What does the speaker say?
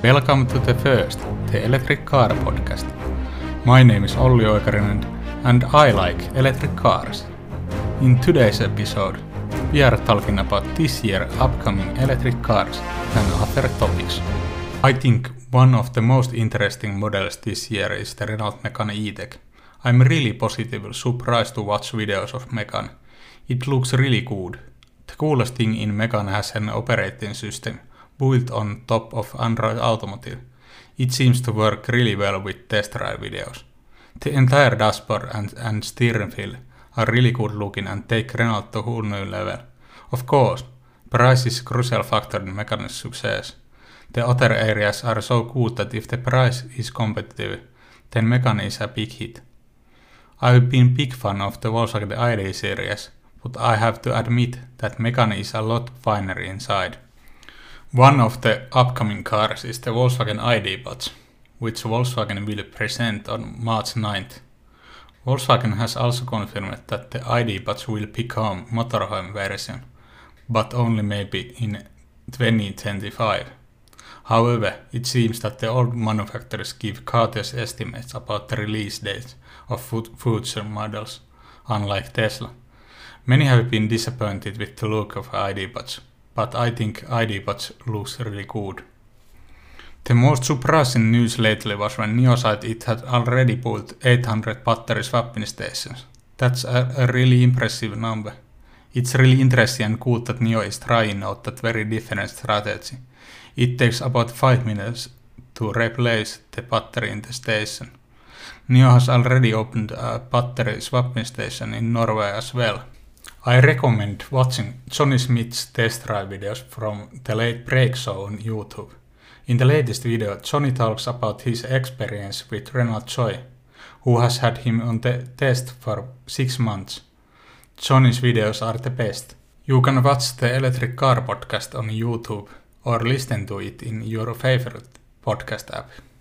Welcome to the first, the Electric Car Podcast. My name is Olli Oikarinen and I like electric cars. In today's episode, we are talking about this year upcoming electric cars and other topics. I think one of the most interesting models this year is the Renault Megane E-Tech. I'm really positively surprised to watch videos of Megane. It looks really good. The coolest thing in Megane has an operating system built on top of Android Automotive. It seems to work really well with test drive videos. The entire dashboard and, and steering wheel are really good looking and take Renault to whole new level. Of course, price is a crucial factor in Megane's success. The other areas are so good that if the price is competitive, then Megane is a big hit. I've been big fan of the Volkswagen ID series, but I have to admit that Megane is a lot finer inside. One of the upcoming cars is the Volkswagen ID Buzz, which Volkswagen will present on March 9th. Volkswagen has also confirmed that the ID Buzz will become motorhome version, but only maybe in 2025. However, it seems that the old manufacturers give cautious estimates about the release dates of future models, unlike Tesla. Many have been disappointed with the look of ID Buzz, but I think ID Buzz looks really good. The most surprising news lately was when said it had already built 800 battery swapping stations. That's a, a really impressive number. It's really interesting and cool that NIO is trying out that very different strategy. It takes about 5 minutes to replace the battery in the station. NIO has already opened a battery swapping station in Norway as well. I recommend watching Johnny Smith's test drive videos from the late break show on YouTube. In the latest video, Johnny talks about his experience with Renault Zoe, who has had him on the test for six months. Johnny's videos are the best. You can watch the Electric Car podcast on YouTube or listen to it in your favorite podcast app.